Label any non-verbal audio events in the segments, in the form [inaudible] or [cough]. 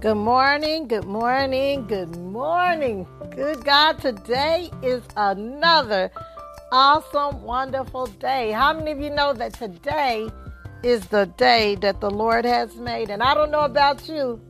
Good morning, good morning, good morning. Good God, today is another awesome, wonderful day. How many of you know that today is the day that the Lord has made? And I don't know about you,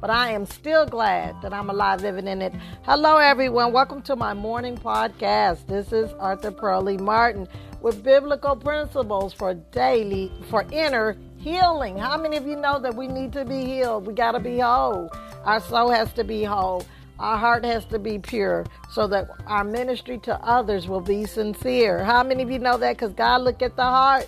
but I am still glad that I'm alive living in it. Hello, everyone. Welcome to my morning podcast. This is Arthur Pearlie Martin with biblical principles for daily, for inner healing. How many of you know that we need to be healed? We got to be whole. Our soul has to be whole. Our heart has to be pure so that our ministry to others will be sincere. How many of you know that? Because God look at the heart.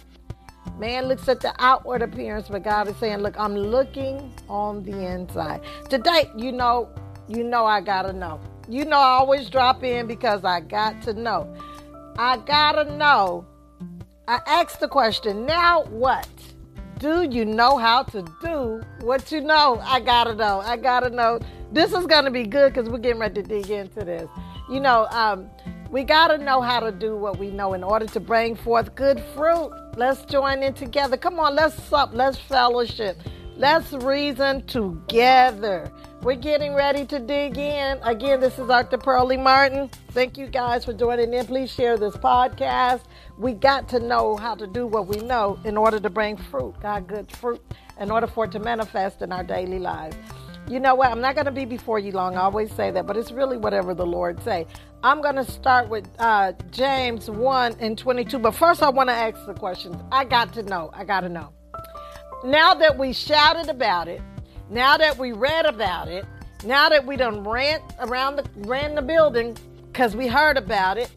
Man looks at the outward appearance, but God is saying, "Look, I'm looking on the inside." Today, you know, you know, I gotta know. You know, I always drop in because I got to know. I gotta know. I asked the question, now what? Do you know how to do what you know? I gotta know. I gotta know. This is gonna be good because we're getting ready to dig into this. You know, um, we gotta know how to do what we know in order to bring forth good fruit. Let's join in together. Come on, let's sup, let's fellowship. Let's reason together. We're getting ready to dig in. Again, this is Arthur Pearlie Martin. Thank you guys for joining in. Please share this podcast. We got to know how to do what we know in order to bring fruit, God, good fruit, in order for it to manifest in our daily lives. You know what? I'm not going to be before you long. I always say that, but it's really whatever the Lord say. I'm going to start with uh, James 1 and 22. But first, I want to ask the questions. I got to know. I got to know. Now that we shouted about it, now that we read about it, now that we done ran around the ran the building because we heard about it,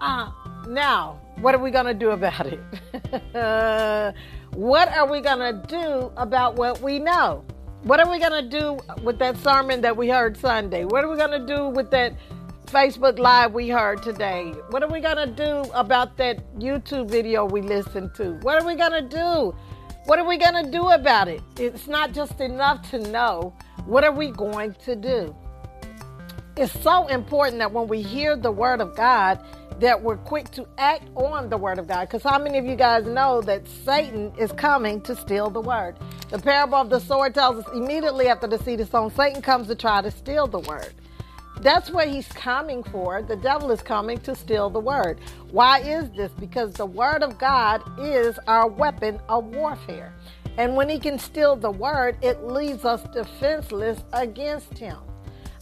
uh, now what are we gonna do about it? [laughs] what are we gonna do about what we know? What are we gonna do with that sermon that we heard Sunday? What are we gonna do with that Facebook Live we heard today? What are we gonna do about that YouTube video we listened to? What are we gonna do? What are we going to do about it? It's not just enough to know. What are we going to do? It's so important that when we hear the word of God, that we're quick to act on the word of God. Because how many of you guys know that Satan is coming to steal the word? The parable of the sower tells us immediately after the seed is sown, Satan comes to try to steal the word. That's what he's coming for. The devil is coming to steal the word. Why is this? Because the word of God is our weapon of warfare. And when he can steal the word, it leaves us defenseless against him.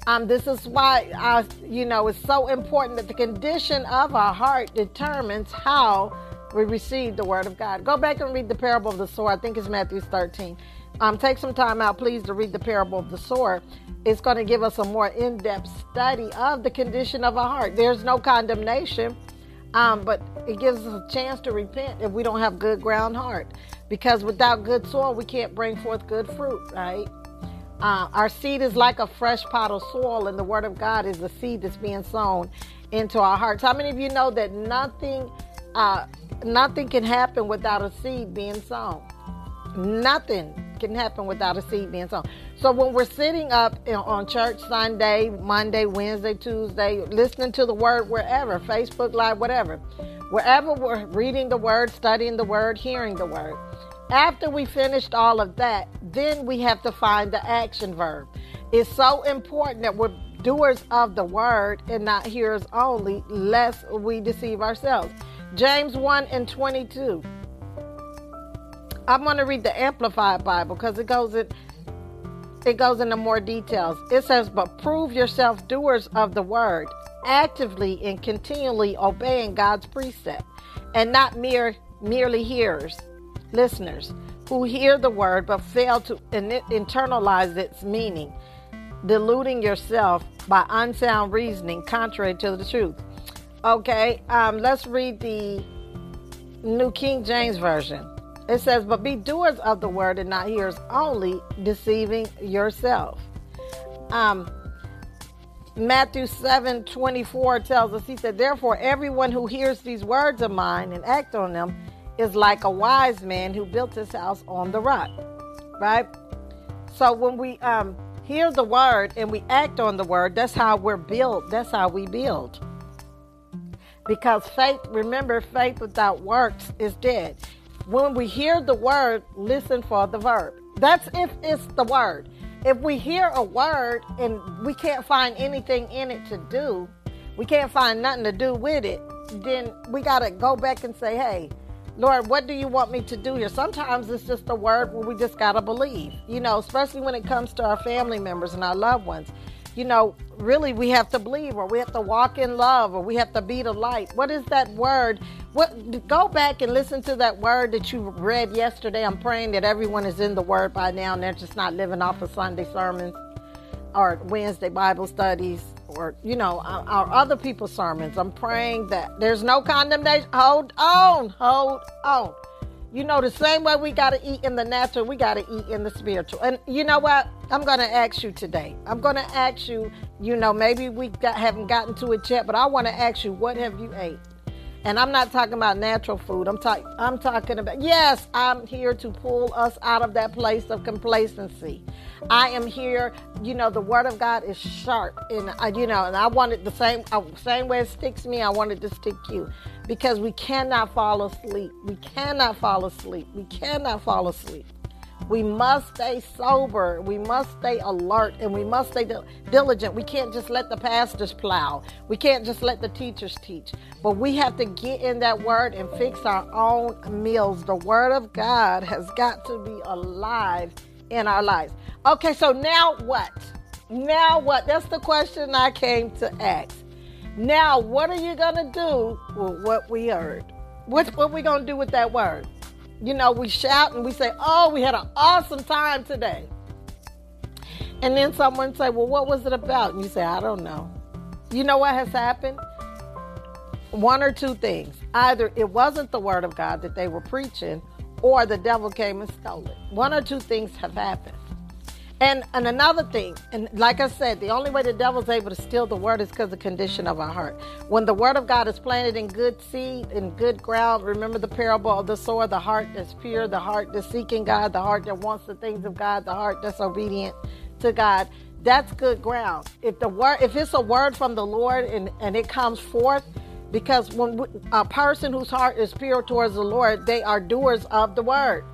Um, this is why, I, you know, it's so important that the condition of our heart determines how we receive the word of God. Go back and read the parable of the sower. I think it's Matthew 13. Um, take some time out, please, to read the parable of the sower it's going to give us a more in depth study of the condition of our heart. There's no condemnation, um, but it gives us a chance to repent if we don't have good ground heart. Because without good soil, we can't bring forth good fruit, right? Uh, our seed is like a fresh pot of soil, and the Word of God is the seed that's being sown into our hearts. How many of you know that nothing, uh, nothing can happen without a seed being sown? Nothing can happen without a seed being sown. So when we're sitting up on church Sunday, Monday, Wednesday, Tuesday, listening to the word wherever, Facebook Live, whatever, wherever we're reading the word, studying the word, hearing the word. After we finished all of that, then we have to find the action verb. It's so important that we're doers of the word and not hearers only, lest we deceive ourselves. James 1 and 22. I'm going to read the Amplified Bible because it goes in, it goes into more details. It says, "But prove yourself doers of the word, actively and continually obeying God's precept, and not mere merely hearers, listeners who hear the word but fail to internalize its meaning, deluding yourself by unsound reasoning contrary to the truth." Okay, um, let's read the New King James Version. It says, But be doers of the word and not hearers only, deceiving yourself. Um, Matthew 7 24 tells us, He said, Therefore, everyone who hears these words of mine and act on them is like a wise man who built his house on the rock. Right? So when we um, hear the word and we act on the word, that's how we're built. That's how we build. Because faith, remember, faith without works is dead when we hear the word, listen for the verb. That's if it's the word. if we hear a word and we can't find anything in it to do, we can't find nothing to do with it, then we got to go back and say, hey, Lord, what do you want me to do here? Sometimes it's just a word where we just got to believe, you know, especially when it comes to our family members and our loved ones. You know, really we have to believe or we have to walk in love or we have to be the light. What is that word? What go back and listen to that word that you read yesterday. I'm praying that everyone is in the word by now and they're just not living off of Sunday sermons or Wednesday Bible studies or you know our, our, other people's sermons. I'm praying that there's no condemnation. Hold on, hold on. You know the same way we got to eat in the natural, we got to eat in the spiritual. And you know what? I'm going to ask you today. I'm going to ask you. You know, maybe we got, haven't gotten to it yet, but I want to ask you, what have you ate? And I'm not talking about natural food. I'm talking I'm talking about yes, I'm here to pull us out of that place of complacency. I am here, you know, the word of God is sharp and uh, you know, and I wanted the same uh, same way it sticks me, I wanted to stick you because we cannot fall asleep. We cannot fall asleep. We cannot fall asleep. We must stay sober. We must stay alert and we must stay diligent. We can't just let the pastors plow. We can't just let the teachers teach. But we have to get in that word and fix our own meals. The word of God has got to be alive in our lives. Okay, so now what? Now what? That's the question I came to ask. Now, what are you going to do with what we heard? What, what we going to do with that word? You know, we shout and we say, oh, we had an awesome time today. And then someone say, well, what was it about? And you say, I don't know. You know what has happened? One or two things. Either it wasn't the word of God that they were preaching, or the devil came and stole it. One or two things have happened. And and another thing, and like I said, the only way the devil's able to steal the word is because the condition of our heart. When the word of God is planted in good seed, in good ground, remember the parable of the sower, the heart that's pure, the heart that's seeking God, the heart that wants the things of God, the heart that's obedient to God. That's good ground. If the word if it's a word from the Lord and, and it comes forth, because when a person whose heart is pure towards the Lord, they are doers of the word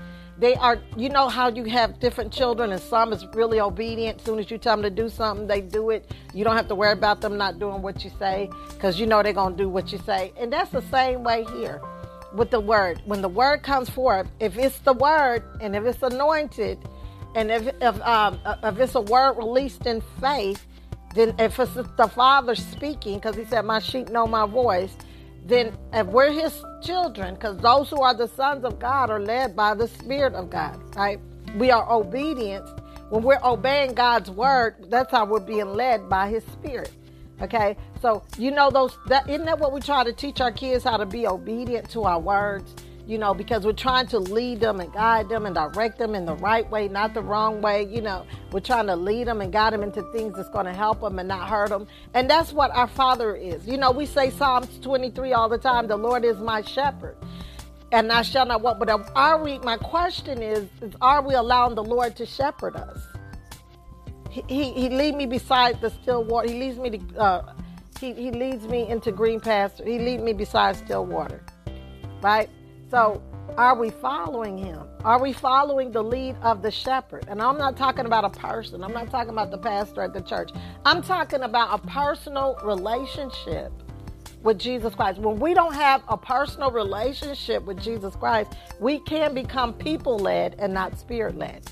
they are you know how you have different children and some is really obedient. As soon as you tell them to do something they do it. You don't have to worry about them not doing what you say because you know they're going to do what you say. And that's the same way here with the word. When the word comes forth if it's the word and if it's anointed and if if, um, if it's a word released in faith then if it's the father speaking because he said my sheep know my voice then if we're his children, because those who are the sons of God are led by the Spirit of God, right? We are obedient. When we're obeying God's word, that's how we're being led by his spirit. Okay, so you know those that isn't that what we try to teach our kids how to be obedient to our words you know, because we're trying to lead them and guide them and direct them in the right way, not the wrong way. You know, we're trying to lead them and guide them into things that's going to help them and not hurt them. And that's what our Father is. You know, we say Psalms 23 all the time the Lord is my shepherd. And I shall not want. But are we, my question is, is are we allowing the Lord to shepherd us? He, he, he lead me beside the still water. He leads me to, uh, he, he leads me into green pasture. He leads me beside still water. Right? So, are we following him? Are we following the lead of the shepherd? And I'm not talking about a person, I'm not talking about the pastor at the church. I'm talking about a personal relationship with Jesus Christ. When we don't have a personal relationship with Jesus Christ, we can become people led and not spirit led.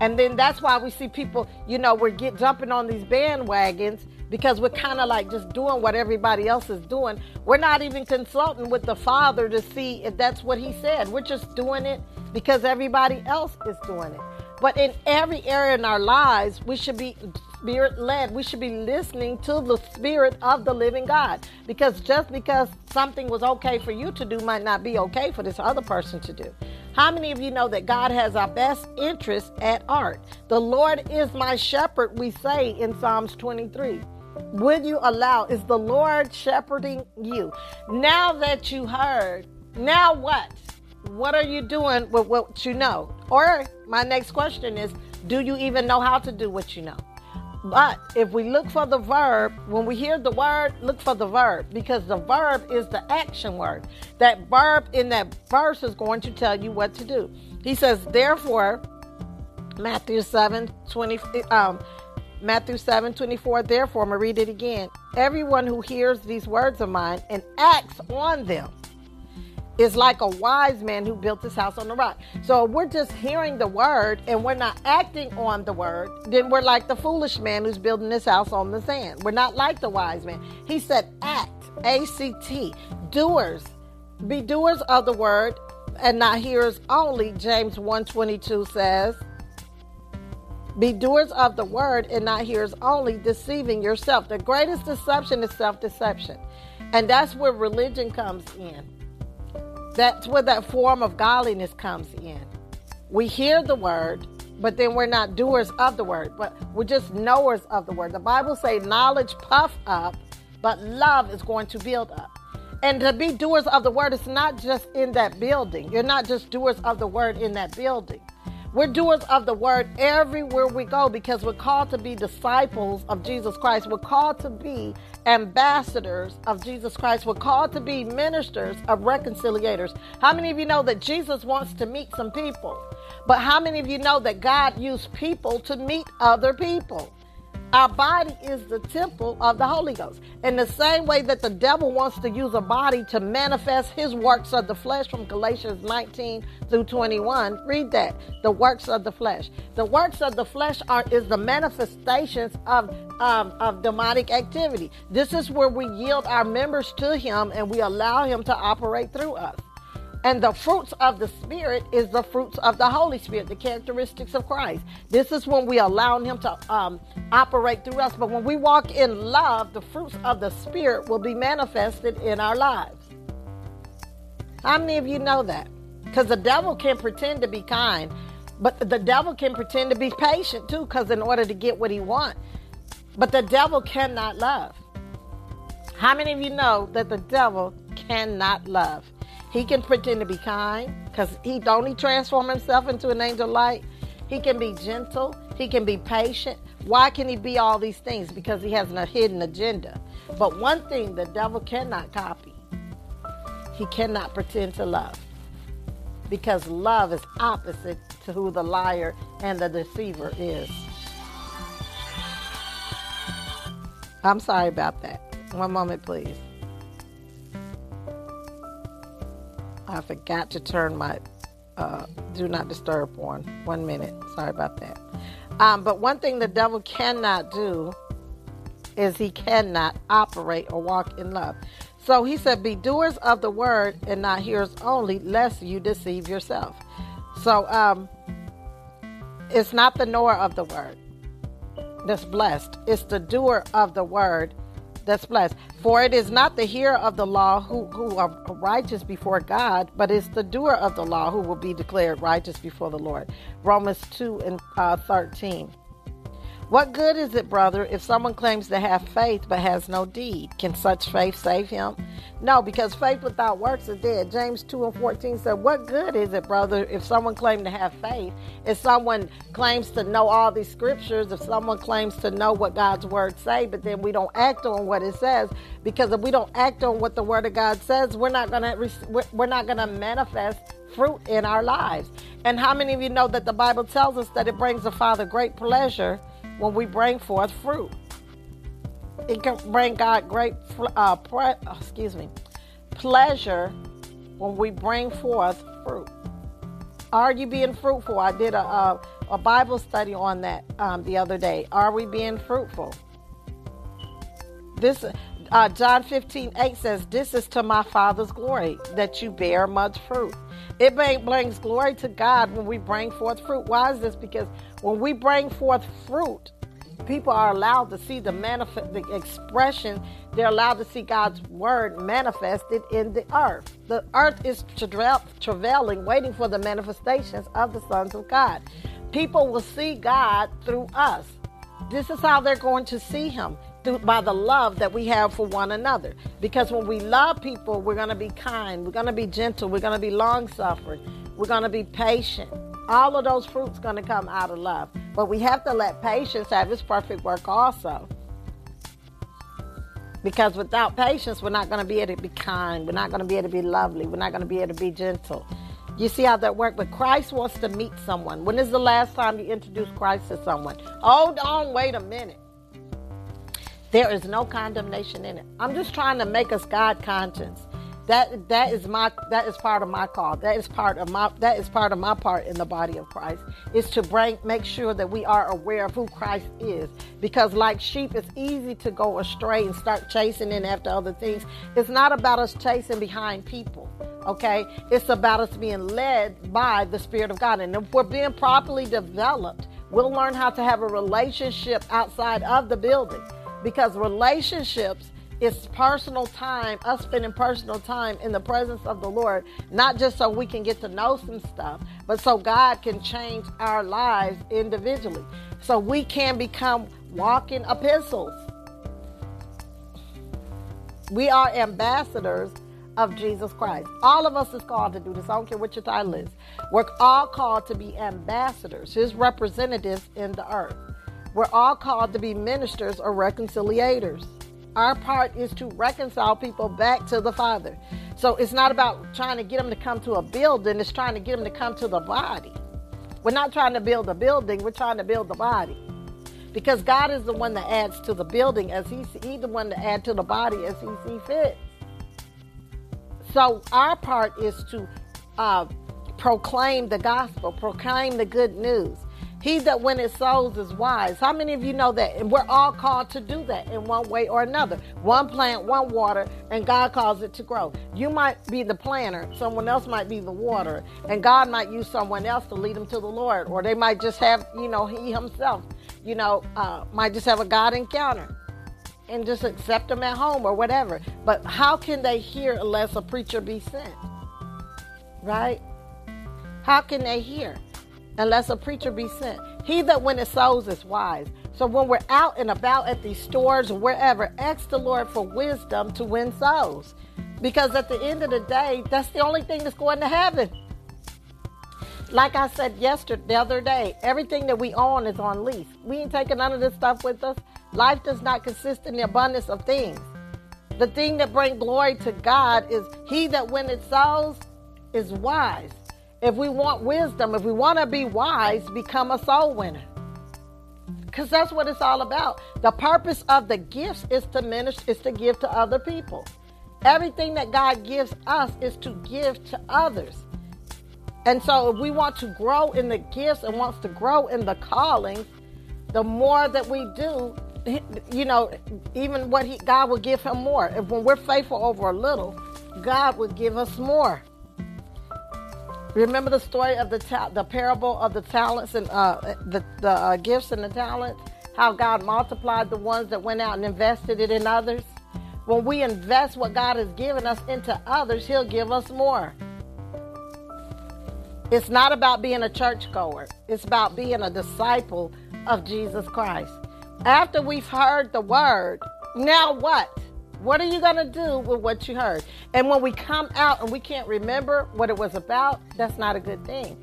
And then that's why we see people, you know, we're get jumping on these bandwagons because we're kind of like just doing what everybody else is doing. We're not even consulting with the Father to see if that's what He said. We're just doing it because everybody else is doing it. But in every area in our lives, we should be spirit led. We should be listening to the spirit of the living God. Because just because something was okay for you to do might not be okay for this other person to do. How many of you know that God has our best interest at heart? The Lord is my shepherd, we say in Psalms 23. Will you allow? Is the Lord shepherding you? Now that you heard, now what? What are you doing with what you know? Or my next question is, do you even know how to do what you know? But if we look for the verb, when we hear the word, look for the verb because the verb is the action word. That verb in that verse is going to tell you what to do. He says, Therefore, Matthew 7 20, um, Matthew 7 24. Therefore, I'm going to read it again. Everyone who hears these words of mine and acts on them is like a wise man who built his house on the rock. So we're just hearing the word and we're not acting on the word, then we're like the foolish man who's building his house on the sand. We're not like the wise man. He said, act, A C T, doers. Be doers of the word and not hearers only, James 122 says. Be doers of the word and not hearers only, deceiving yourself. The greatest deception is self deception. And that's where religion comes in. That's where that form of godliness comes in. We hear the word, but then we're not doers of the word, but we're just knowers of the word. The Bible says knowledge puff up, but love is going to build up. And to be doers of the word, it's not just in that building. You're not just doers of the word in that building. We're doers of the word everywhere we go because we're called to be disciples of Jesus Christ. We're called to be ambassadors of Jesus Christ. We're called to be ministers of reconciliators. How many of you know that Jesus wants to meet some people? But how many of you know that God used people to meet other people? Our body is the temple of the Holy Ghost. In the same way that the devil wants to use a body to manifest his works of the flesh from Galatians 19 through 21, read that. The works of the flesh. The works of the flesh are is the manifestations of um, of demonic activity. This is where we yield our members to him and we allow him to operate through us. And the fruits of the Spirit is the fruits of the Holy Spirit, the characteristics of Christ. This is when we allow Him to um, operate through us. But when we walk in love, the fruits of the Spirit will be manifested in our lives. How many of you know that? Because the devil can pretend to be kind, but the devil can pretend to be patient too, because in order to get what he wants. But the devil cannot love. How many of you know that the devil cannot love? He can pretend to be kind because he don't he transform himself into an angel light. He can be gentle. He can be patient. Why can he be all these things? Because he has a hidden agenda. But one thing the devil cannot copy, he cannot pretend to love. Because love is opposite to who the liar and the deceiver is. I'm sorry about that. One moment, please. I forgot to turn my uh, do not disturb on. One minute. Sorry about that. Um, but one thing the devil cannot do is he cannot operate or walk in love. So he said, Be doers of the word and not hearers only, lest you deceive yourself. So um, it's not the knower of the word that's blessed, it's the doer of the word that's blessed. For it is not the hearer of the law who, who are righteous before God, but it's the doer of the law who will be declared righteous before the Lord. Romans 2 and uh, 13. What good is it, brother, if someone claims to have faith but has no deed? Can such faith save him? No, because faith without works is dead. James 2 and 14 said, What good is it, brother, if someone claims to have faith? If someone claims to know all these scriptures, if someone claims to know what God's word say, but then we don't act on what it says, because if we don't act on what the word of God says, we're not gonna we're not gonna manifest fruit in our lives. And how many of you know that the Bible tells us that it brings the Father great pleasure when we bring forth fruit. It can bring God great, uh, pre- oh, excuse me, pleasure when we bring forth fruit. Are you being fruitful? I did a, a, a Bible study on that um, the other day. Are we being fruitful? This uh, John 15, 8 says, This is to my Father's glory, that you bear much fruit. It brings glory to God when we bring forth fruit. Why is this? Because when we bring forth fruit, people are allowed to see the manifest, the expression. They're allowed to see God's word manifested in the earth. The earth is travailing, waiting for the manifestations of the sons of God. People will see God through us. This is how they're going to see Him through, by the love that we have for one another. Because when we love people, we're going to be kind, we're going to be gentle, we're going to be long suffering, we're going to be patient. All of those fruits going to come out of love. But we have to let patience have its perfect work also. Because without patience, we're not going to be able to be kind. We're not going to be able to be lovely. We're not going to be able to be gentle. You see how that works? But Christ wants to meet someone. When is the last time you introduced Christ to someone? Oh, Hold on, wait a minute. There is no condemnation in it. I'm just trying to make us God conscious. That that is my that is part of my call. That is part of my that is part of my part in the body of Christ is to bring make sure that we are aware of who Christ is. Because like sheep, it's easy to go astray and start chasing in after other things. It's not about us chasing behind people. Okay, it's about us being led by the Spirit of God. And if we're being properly developed, we'll learn how to have a relationship outside of the building. Because relationships is personal time, us spending personal time in the presence of the Lord, not just so we can get to know some stuff, but so God can change our lives individually. So we can become walking epistles. We are ambassadors of Jesus Christ. All of us is called to do this. I don't care what your title is. We're all called to be ambassadors, his representatives in the earth. We're all called to be ministers or reconciliators. Our part is to reconcile people back to the Father. So it's not about trying to get them to come to a building, it's trying to get them to come to the body. We're not trying to build a building, we're trying to build the body. Because God is the one that adds to the building as He He's the one to add to the body as He sees fit. So our part is to uh, proclaim the gospel, proclaim the good news. He that winneth souls is wise. How many of you know that? And we're all called to do that in one way or another. One plant, one water, and God calls it to grow. You might be the planter, someone else might be the water, and God might use someone else to lead them to the Lord. Or they might just have, you know, He Himself, you know, uh, might just have a God encounter and just accept them at home or whatever. But how can they hear unless a preacher be sent? Right? How can they hear unless a preacher be sent? He that winneth souls is wise. So when we're out and about at these stores or wherever, ask the Lord for wisdom to win souls. Because at the end of the day, that's the only thing that's going to heaven. Like I said yesterday, the other day, everything that we own is on lease. We ain't taking none of this stuff with us. Life does not consist in the abundance of things. The thing that brings glory to God is he that winneth souls is wise. If we want wisdom, if we want to be wise, become a soul winner. Because that's what it's all about. The purpose of the gifts is to minister, is to give to other people. Everything that God gives us is to give to others. And so if we want to grow in the gifts and wants to grow in the callings, the more that we do, [laughs] you know, even what he, God will give him more. If when we're faithful over a little, God will give us more. Remember the story of the ta- the parable of the talents and uh, the the uh, gifts and the talents. How God multiplied the ones that went out and invested it in others. When we invest what God has given us into others, He'll give us more. It's not about being a churchgoer. It's about being a disciple of Jesus Christ. After we've heard the word, now what? What are you going to do with what you heard? And when we come out and we can't remember what it was about, that's not a good thing.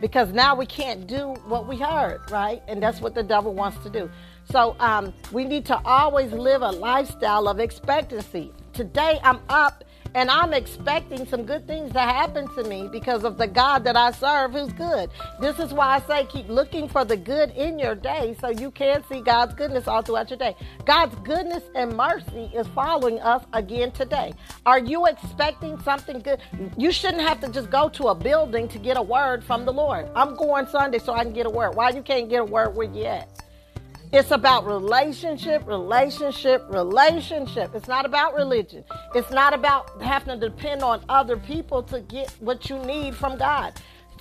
Because now we can't do what we heard, right? And that's what the devil wants to do. So um, we need to always live a lifestyle of expectancy. Today I'm up and I'm expecting some good things to happen to me because of the God that I serve who's good. This is why I say keep looking for the good in your day so you can see God's goodness all throughout your day. God's goodness and mercy is following us again today. Are you expecting something good? You shouldn't have to just go to a building to get a word from the Lord. I'm going Sunday so I can get a word. Why you can't get a word where you at? It's about relationship, relationship, relationship. It's not about religion. It's not about having to depend on other people to get what you need from God.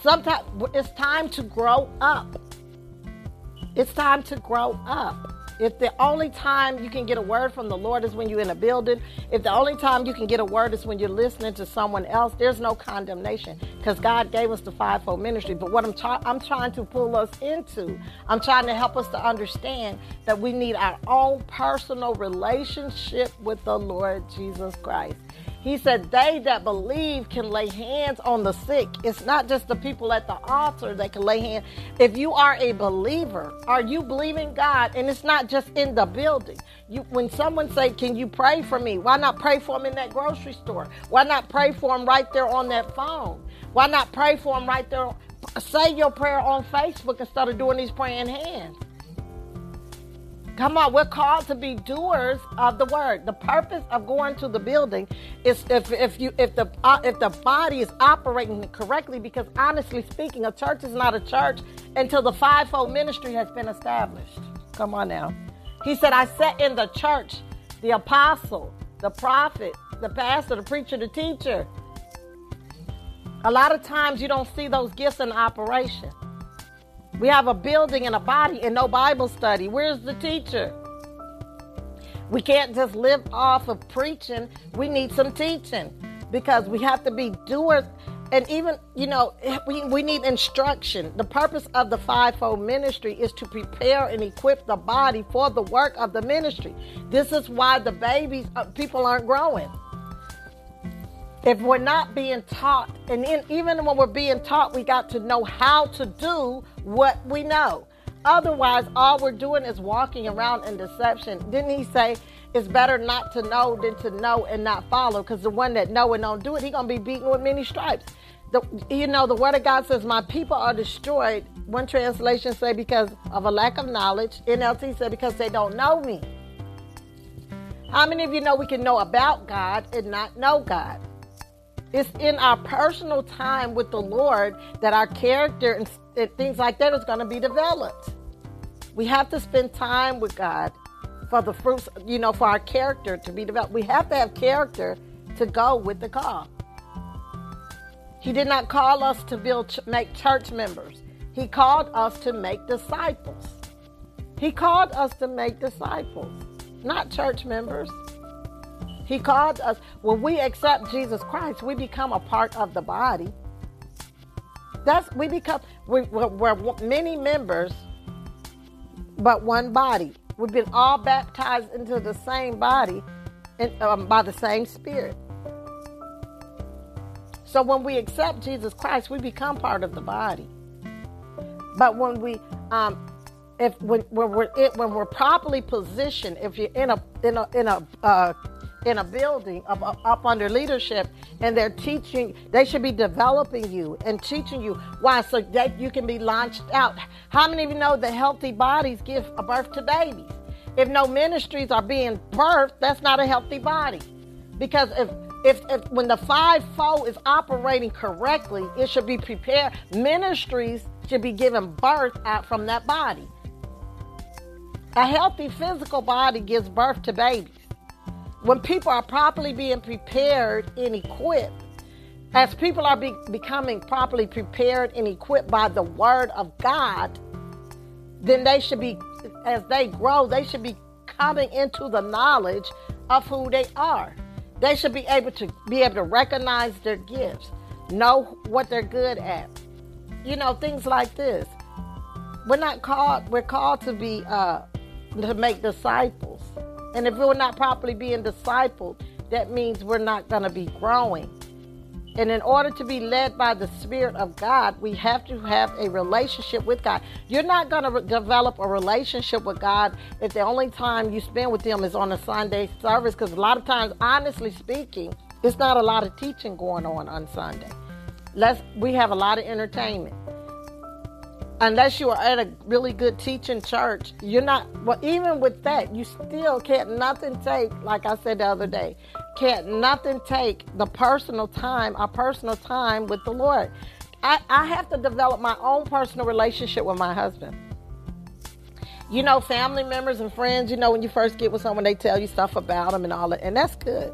Sometimes it's time to grow up. It's time to grow up. If the only time you can get a word from the Lord is when you're in a building, if the only time you can get a word is when you're listening to someone else, there's no condemnation because God gave us the fivefold ministry. But what I'm, tra- I'm trying to pull us into, I'm trying to help us to understand that we need our own personal relationship with the Lord Jesus Christ. He said, They that believe can lay hands on the sick. It's not just the people at the altar that can lay hands. If you are a believer, are you believing God? And it's not just in the building. You, when someone say, Can you pray for me? Why not pray for them in that grocery store? Why not pray for them right there on that phone? Why not pray for them right there? Say your prayer on Facebook instead of doing these praying hands. Come on, we're called to be doers of the word. The purpose of going to the building is if, if you if the uh, if the body is operating correctly. Because honestly speaking, a church is not a church until the fivefold ministry has been established. Come on now. He said, "I sat in the church, the apostle, the prophet, the pastor, the preacher, the teacher." A lot of times you don't see those gifts in operation. We have a building and a body and no Bible study. Where's the teacher? We can't just live off of preaching. We need some teaching because we have to be doers. And even, you know, we, we need instruction. The purpose of the fivefold ministry is to prepare and equip the body for the work of the ministry. This is why the babies, uh, people aren't growing if we're not being taught, and in, even when we're being taught, we got to know how to do what we know. Otherwise, all we're doing is walking around in deception. Didn't he say it's better not to know than to know and not follow? Because the one that know and don't do it, he gonna be beaten with many stripes. The, you know, the word of God says, "My people are destroyed." One translation say because of a lack of knowledge. NLT said because they don't know me. How many of you know we can know about God and not know God? It's in our personal time with the Lord that our character and, things like that is going to be developed. We have to spend time with God for the fruits, you know, for our character to be developed. We have to have character to go with the call. He did not call us to build, make church members. He called us to make disciples. He called us to make disciples, not church members. He called us. When we accept Jesus Christ, we become a part of the body. That's we become. We, we're, we're many members, but one body. We've been all baptized into the same body, and um, by the same Spirit. So when we accept Jesus Christ, we become part of the body. But when we, um, if when, when we're when we're properly positioned, if you're in a in a in a uh, in a building up, up, under leadership and they're teaching they should be developing you and teaching you why so that you can be launched out. How many of you know that healthy bodies give birth to babies? If no ministries are being birthed that's not a healthy body. Because if if, if when the fivefold is operating correctly it should be prepared ministries should be given birth out from that body. A healthy physical body gives birth to babies when people are properly being prepared and equipped, as people are be- becoming properly prepared and equipped by the Word of God, then they should be, as they grow, they should be coming into the knowledge of who they are. They should be able to be able to recognize their gifts, know what they're good at. You know, things like this. We're not called. We're called to be uh, to make disciples. And if we're not properly being discipled, that means we're not going to be growing. And in order to be led by the Spirit of God, we have to have a relationship with God. You're not going to re- develop a relationship with God if the only time you spend with Him is on a Sunday service, because a lot of times, honestly speaking, it's not a lot of teaching going on on Sunday. Let's, we have a lot of entertainment unless you are at a really good teaching church, you're not, well, even with that, you still can't nothing take, like I said the other day, can't nothing take the personal time, our personal time with the Lord. I, I have to develop my own personal relationship with my husband. You know, family members and friends, you know, when you first get with someone, they tell you stuff about them and all that, and that's good.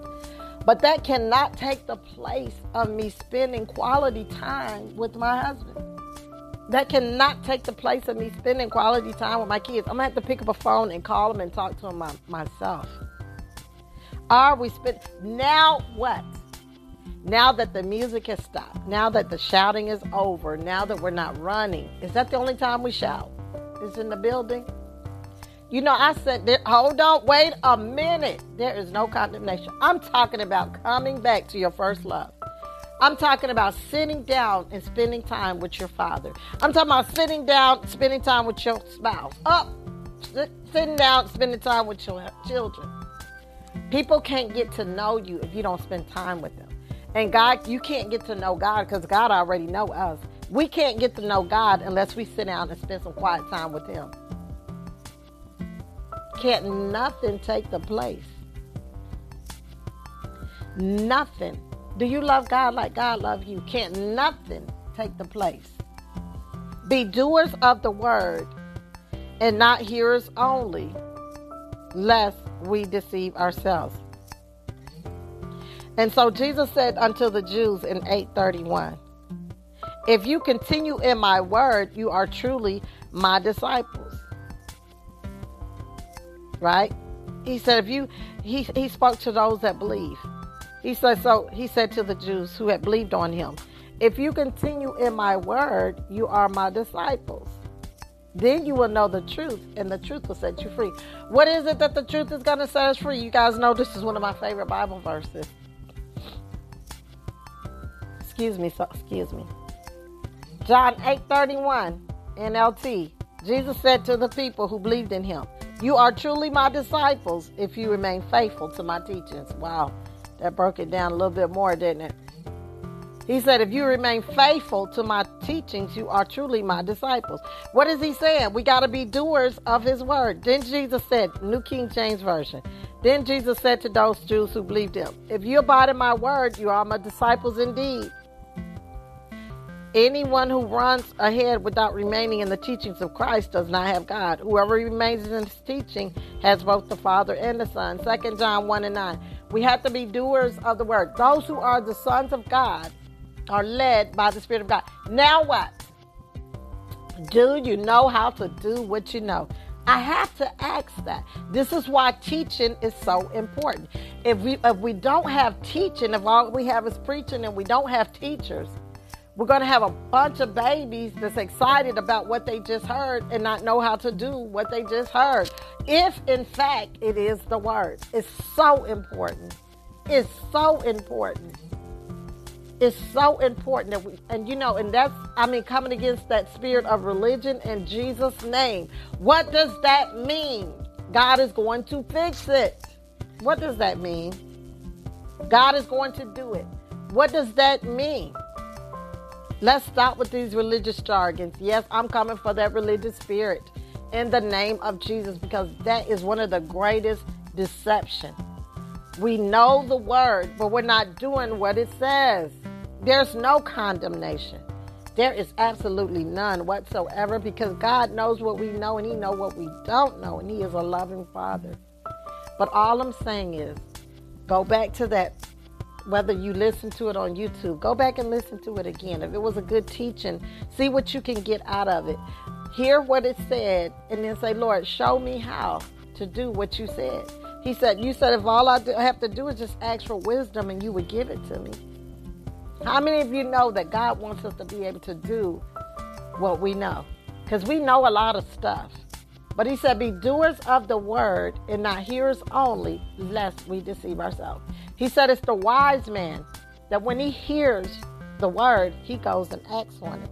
But that cannot take the place of me spending quality time with my husband that cannot take the place of me spending quality time with my kids. I'm gonna have to pick up a phone and call them and talk to them my, myself. Are we spend now what? Now that the music has stopped, now that the shouting is over, now that we're not running, is that the only time we shout? Is in the building? You know, I said, there, hold on, wait a minute. There is no condemnation. I'm talking about coming back to your first love. I'm talking about sitting down and spending time with your father. I'm talking about sitting down, spending time with your spouse. Up, sitting down, spending time with your children. People can't get to know you if you don't spend time with them. And God, you can't get to know God because God already know us. We can't get to know God unless we sit down and spend some quiet time with Him. Can't nothing take the place. Nothing. Do you love God like God love you? Can't nothing take the place. Be doers of the word and not hearers only, lest we deceive ourselves. And so Jesus said unto the Jews in 831, If you continue in my word, you are truly my disciples. Right? He said, if you he he spoke to those that believe. He said so he said to the Jews who had believed on him, if you continue in my word, you are my disciples. Then you will know the truth, and the truth will set you free. What is it that the truth is going to set us free? You guys know this is one of my favorite Bible verses. Excuse me, so, excuse me. John 8:31 NLT. Jesus said to the people who believed in him, "You are truly my disciples if you remain faithful to my teachings." Wow. That broke it down a little bit more, didn't it? He said, If you remain faithful to my teachings, you are truly my disciples. What is he saying? We got to be doers of his word. Then Jesus said, New King James Version. Then Jesus said to those Jews who believed him, If you abide in my word, you are my disciples indeed. Anyone who runs ahead without remaining in the teachings of Christ does not have God. Whoever remains in his teaching has both the Father and the Son. 2 John 1 and 9. We have to be doers of the word. Those who are the sons of God are led by the Spirit of God. Now what? Do you know how to do what you know? I have to ask that. This is why teaching is so important. If we if we don't have teaching, if all we have is preaching and we don't have teachers, we're going to have a bunch of babies that's excited about what they just heard and not know how to do what they just heard. If in fact it is the word. It's so important. It's so important. It's so important that we and you know and that's i mean coming against that spirit of religion in jesus name. What does that mean? God is going to fix it. What does that mean? God is going to do it. What does that mean let's stop with these religious jargons yes i'm coming for that religious spirit in the name of jesus because that is one of the greatest deception we know the word, but we're not doing what it says. There's no condemnation. There is absolutely none whatsoever because God knows what we know and He knows what we don't know, and He is a loving Father. But all I'm saying is, go back to that. Whether you listen to it on YouTube, go back and listen to it again. If it was a good teaching, see what you can get out of it. Hear what it said, and then say, Lord, show me how to do what you said. He said, You said if all I have to do is just ask for wisdom and you would give it to me. How many of you know that God wants us to be able to do what we know? Because we know a lot of stuff. But he said, Be doers of the word and not hearers only, lest we deceive ourselves. He said, It's the wise man that when he hears the word, he goes and acts on it.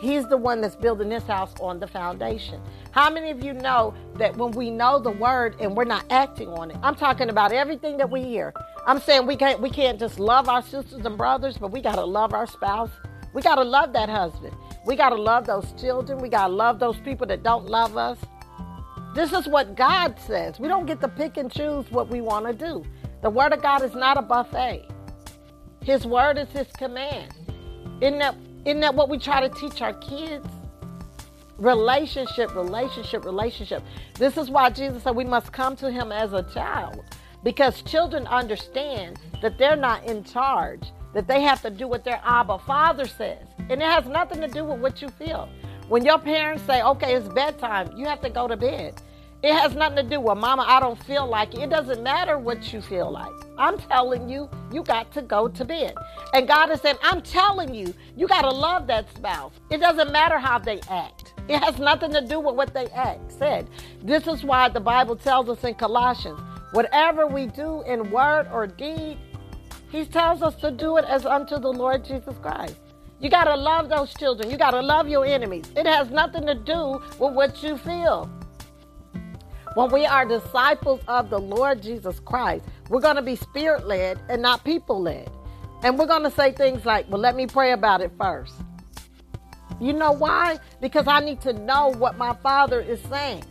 He's the one that's building this house on the foundation. How many of you know that when we know the word and we're not acting on it? I'm talking about everything that we hear. I'm saying we can't we can't just love our sisters and brothers, but we gotta love our spouse. We gotta love that husband. We gotta love those children. We gotta love those people that don't love us. This is what God says. We don't get to pick and choose what we want to do. The word of God is not a buffet. His word is his command. Isn't that isn't that what we try to teach our kids? Relationship, relationship, relationship. This is why Jesus said we must come to him as a child because children understand that they're not in charge, that they have to do what their Abba Father says. And it has nothing to do with what you feel. When your parents say, okay, it's bedtime, you have to go to bed. It has nothing to do with, Mama, I don't feel like it. It doesn't matter what you feel like. I'm telling you, you got to go to bed. And God is saying, I'm telling you, you got to love that spouse. It doesn't matter how they act. It has nothing to do with what they act, said. This is why the Bible tells us in Colossians, whatever we do in word or deed, He tells us to do it as unto the Lord Jesus Christ. You got to love those children. You got to love your enemies. It has nothing to do with what you feel. When we are disciples of the Lord Jesus Christ, we're going to be spirit led and not people led. And we're going to say things like, well, let me pray about it first. You know why? Because I need to know what my Father is saying.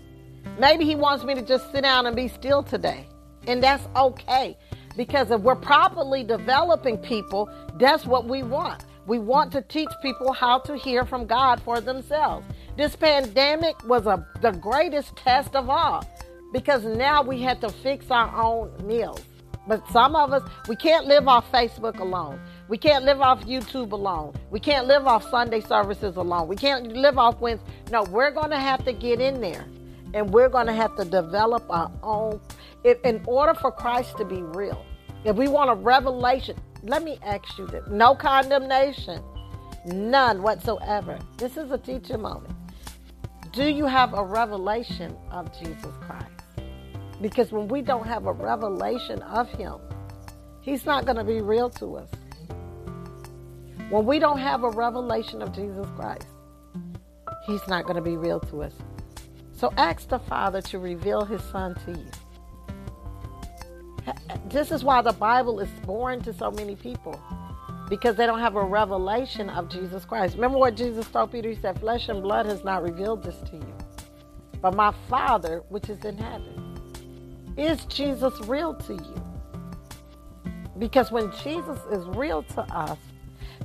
Maybe He wants me to just sit down and be still today. And that's okay. Because if we're properly developing people, that's what we want. We want to teach people how to hear from God for themselves. This pandemic was a, the greatest test of all because now we had to fix our own meals. But some of us, we can't live off Facebook alone. We can't live off YouTube alone. We can't live off Sunday services alone. We can't live off Wednesday. No, we're going to have to get in there and we're going to have to develop our own. If, in order for Christ to be real, if we want a revelation, let me ask you this no condemnation, none whatsoever. This is a teacher moment. Do you have a revelation of Jesus Christ? Because when we don't have a revelation of Him, He's not going to be real to us. When we don't have a revelation of Jesus Christ, He's not going to be real to us. So ask the Father to reveal His Son to you. This is why the Bible is boring to so many people because they don't have a revelation of Jesus Christ. Remember what Jesus told Peter? He said, Flesh and blood has not revealed this to you, but my Father, which is in heaven. Is Jesus real to you? Because when Jesus is real to us,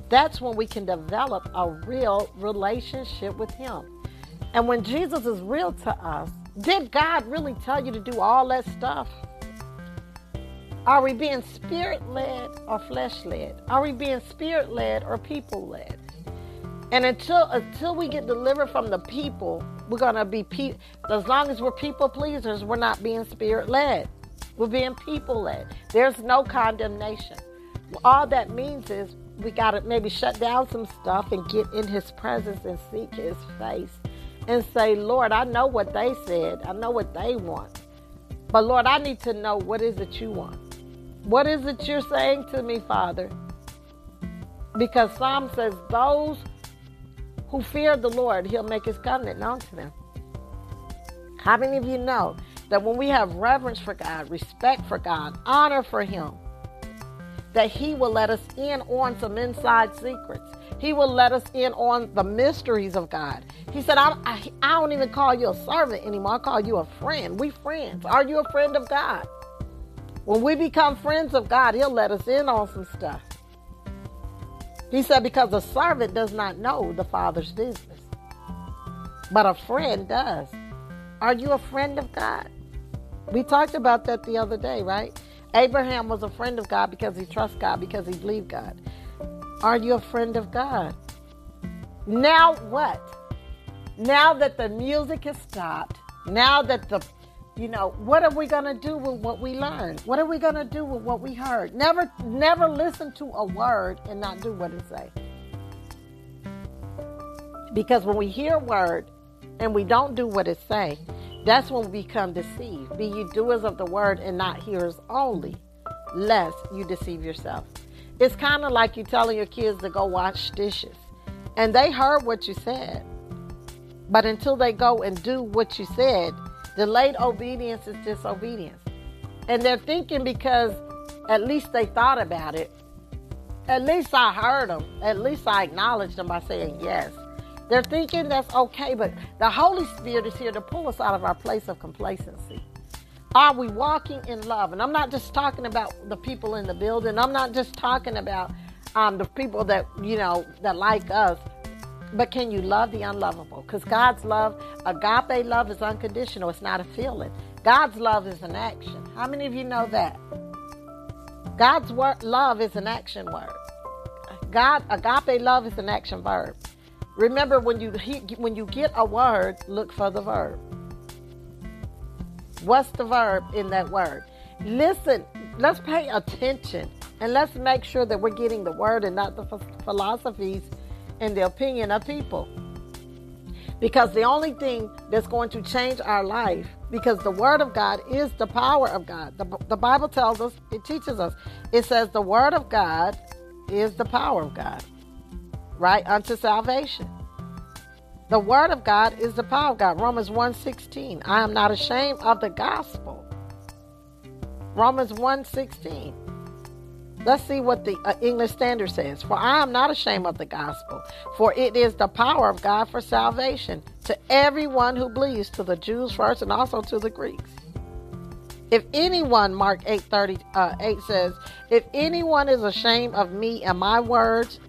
that's when we can develop a real relationship with Him. And when Jesus is real to us, did God really tell you to do all that stuff? Are we being spirit led or flesh led? Are we being spirit led or people led? And until until we get delivered from the people, we're gonna be pe- as long as we're people pleasers, we're not being spirit led. We're being people led. There's no condemnation. All that means is we gotta maybe shut down some stuff and get in His presence and seek His face and say, Lord, I know what they said. I know what they want. But Lord, I need to know what is it you want. What is it you're saying to me, Father? Because Psalm says, those who fear the Lord, He'll make His covenant known to them. How many of you know that when we have reverence for God, respect for God, honor for Him, that He will let us in on some inside secrets? He will let us in on the mysteries of God. He said, I, I, I don't even call you a servant anymore. I call you a friend. We friends. Are you a friend of God? When we become friends of God, He'll let us in on some stuff. He said, because a servant does not know the Father's business, but a friend does. Are you a friend of God? We talked about that the other day, right? Abraham was a friend of God because he trusts God, because he believed God. Are you a friend of God? Now what? Now that the music has stopped, now that the you know, what are we going to do with what we learned? What are we going to do with what we heard? Never never listen to a word and not do what it say. Because when we hear a word and we don't do what it say, that's when we become deceived. Be you doers of the word and not hearers only, lest you deceive yourself. It's kind of like you telling your kids to go wash dishes. And they heard what you said. But until they go and do what you said, Delayed obedience is disobedience. And they're thinking because at least they thought about it. At least I heard them. At least I acknowledged them by saying yes. They're thinking that's okay, but the Holy Spirit is here to pull us out of our place of complacency. Are we walking in love? And I'm not just talking about the people in the building. I'm not just talking about um, the people that, you know, that like us. But can you love the unlovable? Because God's love, agape love, is unconditional. It's not a feeling. God's love is an action. How many of you know that? God's word, love is an action word. God, agape love is an action verb. Remember, when you when you get a word, look for the verb. What's the verb in that word? Listen. Let's pay attention and let's make sure that we're getting the word and not the philosophies and the opinion of people. Because the only thing that's going to change our life, because the Word of God is the power of God. The, the Bible tells us, it teaches us, it says the Word of God is the power of God, right? Unto salvation. The Word of God is the power of God. Romans 1.16. I am not ashamed of the gospel. Romans 1.16. Let's see what the uh, English Standard says. For I am not ashamed of the gospel, for it is the power of God for salvation to everyone who believes, to the Jews first and also to the Greeks. If anyone, Mark 8 30, uh, says, if anyone is ashamed of me and my words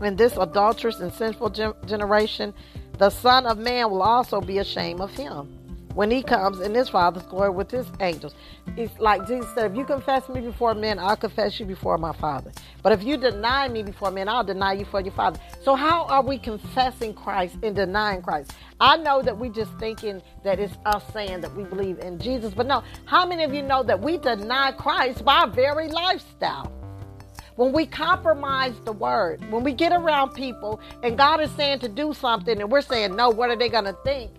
in this adulterous and sinful generation, the Son of Man will also be ashamed of him when he comes in his Father's glory with his angels. It's like Jesus said, if you confess me before men, I'll confess you before my Father. But if you deny me before men, I'll deny you for your Father. So how are we confessing Christ and denying Christ? I know that we just thinking that it's us saying that we believe in Jesus, but no. How many of you know that we deny Christ by our very lifestyle? When we compromise the word, when we get around people and God is saying to do something and we're saying, no, what are they going to think?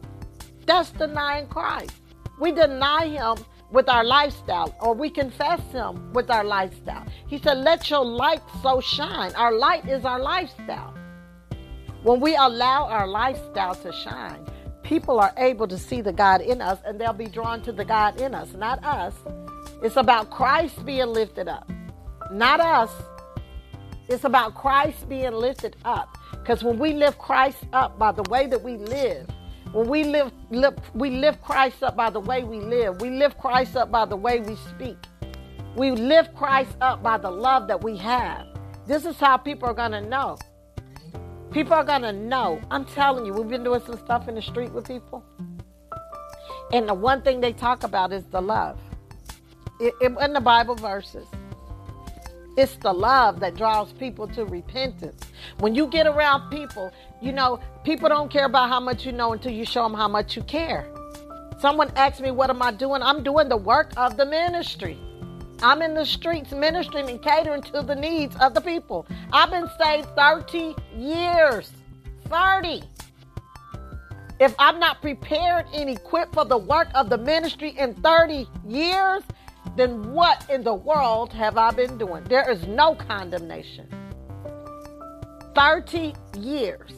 That's denying Christ. We deny him with our lifestyle, or we confess him with our lifestyle. He said, Let your light so shine. Our light is our lifestyle. When we allow our lifestyle to shine, people are able to see the God in us and they'll be drawn to the God in us, not us. It's about Christ being lifted up, not us. It's about Christ being lifted up. Because when we lift Christ up by the way that we live, when we live, live, we lift Christ up by the way we live. We lift Christ up by the way we speak. We lift Christ up by the love that we have. This is how people are going to know. People are going to know. I'm telling you, we've been doing some stuff in the street with people. And the one thing they talk about is the love. It, it, in the Bible verses. It's the love that draws people to repentance. When you get around people, you know, people don't care about how much you know until you show them how much you care. Someone asked me, What am I doing? I'm doing the work of the ministry. I'm in the streets ministering and catering to the needs of the people. I've been saved 30 years. 30. If I'm not prepared and equipped for the work of the ministry in 30 years, then what in the world have I been doing? There is no condemnation. 30 years.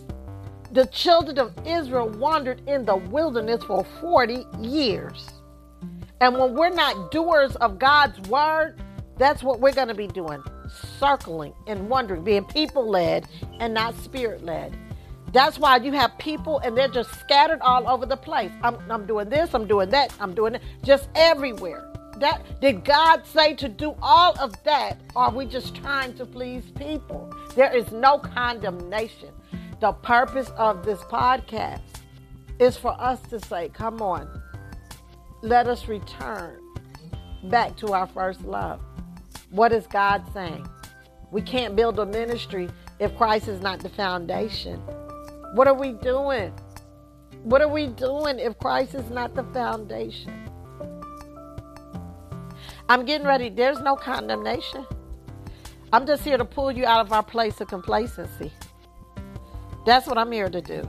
The children of Israel wandered in the wilderness for 40 years. And when we're not doers of God's word, that's what we're going to be doing circling and wondering, being people led and not spirit led. That's why you have people and they're just scattered all over the place. I'm, I'm doing this, I'm doing that, I'm doing it, just everywhere that did God say to do all of that? Or are we just trying to please people? There is no condemnation. The purpose of this podcast is for us to say, come on, let us return back to our first love. What is God saying? We can't build a ministry if Christ is not the foundation. What are we doing? What are we doing if Christ is not the foundation? I'm getting ready. There's no condemnation. I'm just here to pull you out of our place of complacency. That's what I'm here to do.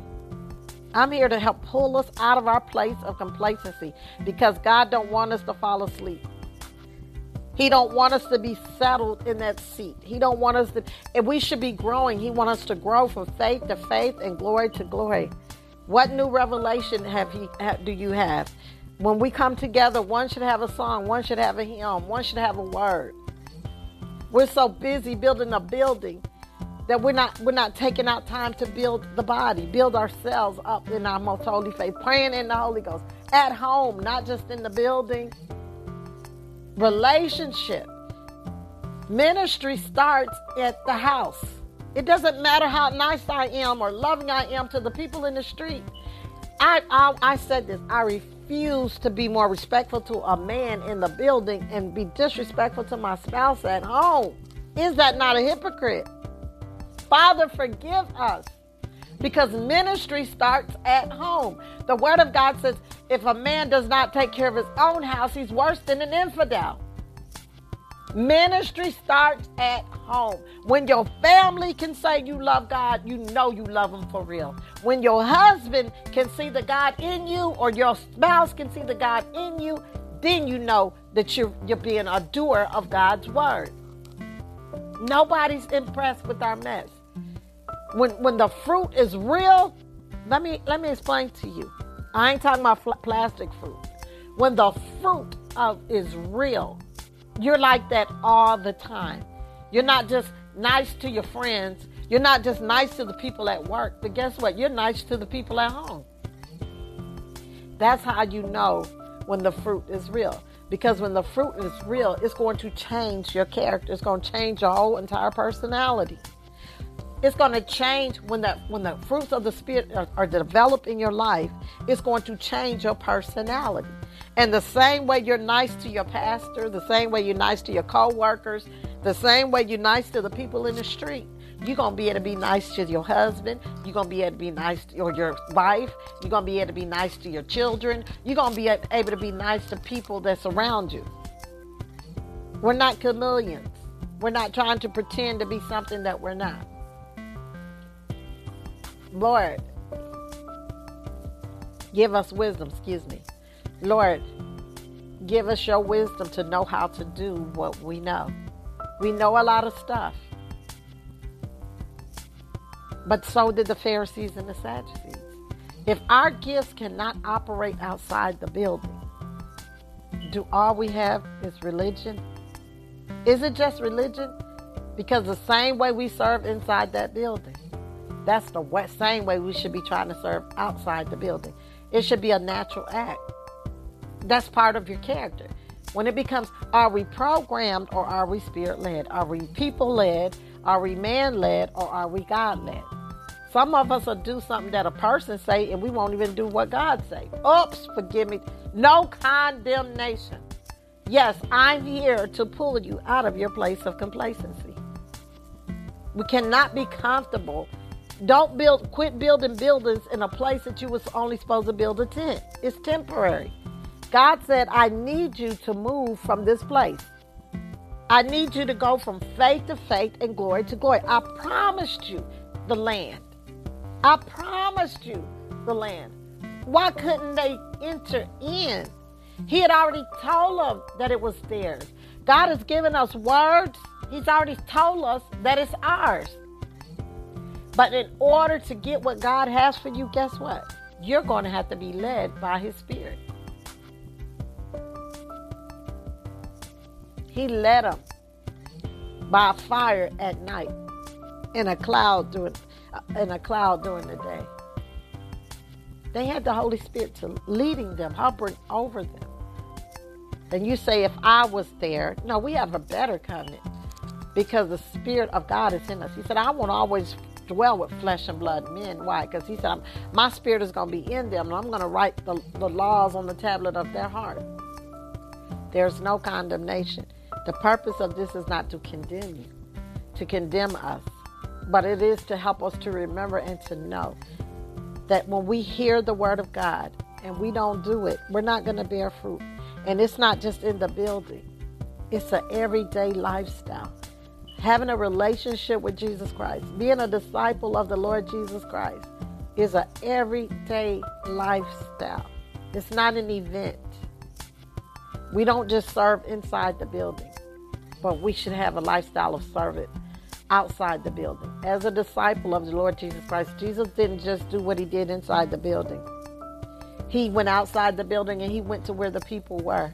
I'm here to help pull us out of our place of complacency because God don't want us to fall asleep. He don't want us to be settled in that seat. He don't want us to and we should be growing. He wants us to grow from faith to faith and glory to glory. What new revelation have he have, do you have? When we come together, one should have a song, one should have a hymn, one should have a word. We're so busy building a building that we're not we're not taking out time to build the body, build ourselves up in our most holy faith, praying in the Holy Ghost at home, not just in the building. Relationship. Ministry starts at the house. It doesn't matter how nice I am or loving I am to the people in the street. I I, I said this. I refuse refuse to be more respectful to a man in the building and be disrespectful to my spouse at home? Is that not a hypocrite? Father, forgive us because ministry starts at home. The Word of God says if a man does not take care of his own house, he's worse than an infidel. Ministry starts at home. When your family can say you love God, you know you love Him for real. When your husband can see the God in you, or your spouse can see the God in you, then you know that you're, you're being a doer of God's word. Nobody's impressed with our mess. When, when the fruit is real, let me, let me explain to you. I ain't talking about fl- plastic fruit. When the fruit of is real, you're like that all the time. You're not just nice to your friends. You're not just nice to the people at work, but guess what? You're nice to the people at home. That's how you know when the fruit is real. Because when the fruit is real, it's going to change your character. It's going to change your whole entire personality. It's going to change when the when the fruits of the spirit are, are developed in your life. It's going to change your personality. And the same way you're nice to your pastor, the same way you're nice to your co-workers, the same way you're nice to the people in the street, you're to be able to be nice to your husband. You're to be able to be nice to your wife. You're to be able to be nice to your children. You're to be able to be nice to people that surround you. We're not chameleons. We're not trying to pretend to be something that we're not. Lord, give us wisdom, excuse me. Lord, give us your wisdom to know how to do what we know. We know a lot of stuff. But so did the Pharisees and the Sadducees. If our gifts cannot operate outside the building, do all we have is religion? Is it just religion? Because the same way we serve inside that building, that's the same way we should be trying to serve outside the building. It should be a natural act. That's part of your character. When it becomes, are we programmed or are we spirit led? Are we people led? Are we man led or are we God led? Some of us will do something that a person say and we won't even do what God say. Oops, forgive me. No condemnation. Yes, I'm here to pull you out of your place of complacency. We cannot be comfortable. Don't build quit building buildings in a place that you was only supposed to build a tent. It's temporary. God said, I need you to move from this place. I need you to go from faith to faith and glory to glory. I promised you the land. I promised you the land. Why couldn't they enter in? He had already told them that it was theirs. God has given us words. He's already told us that it's ours. But in order to get what God has for you, guess what? You're going to have to be led by His Spirit. He led them by fire at night in a cloud during uh, in a cloud during the day. They had the Holy Spirit to leading them, hovering over them. And you say, if I was there, no, we have a better covenant because the Spirit of God is in us. He said, I won't always dwell with flesh and blood men. Why? Because He said, my Spirit is going to be in them, and I'm going to write the, the laws on the tablet of their heart. There's no condemnation. The purpose of this is not to condemn you, to condemn us, but it is to help us to remember and to know that when we hear the word of God and we don't do it, we're not going to bear fruit. And it's not just in the building, it's an everyday lifestyle. Having a relationship with Jesus Christ, being a disciple of the Lord Jesus Christ, is an everyday lifestyle. It's not an event. We don't just serve inside the building, but we should have a lifestyle of service outside the building. As a disciple of the Lord Jesus Christ, Jesus didn't just do what he did inside the building. He went outside the building and he went to where the people were.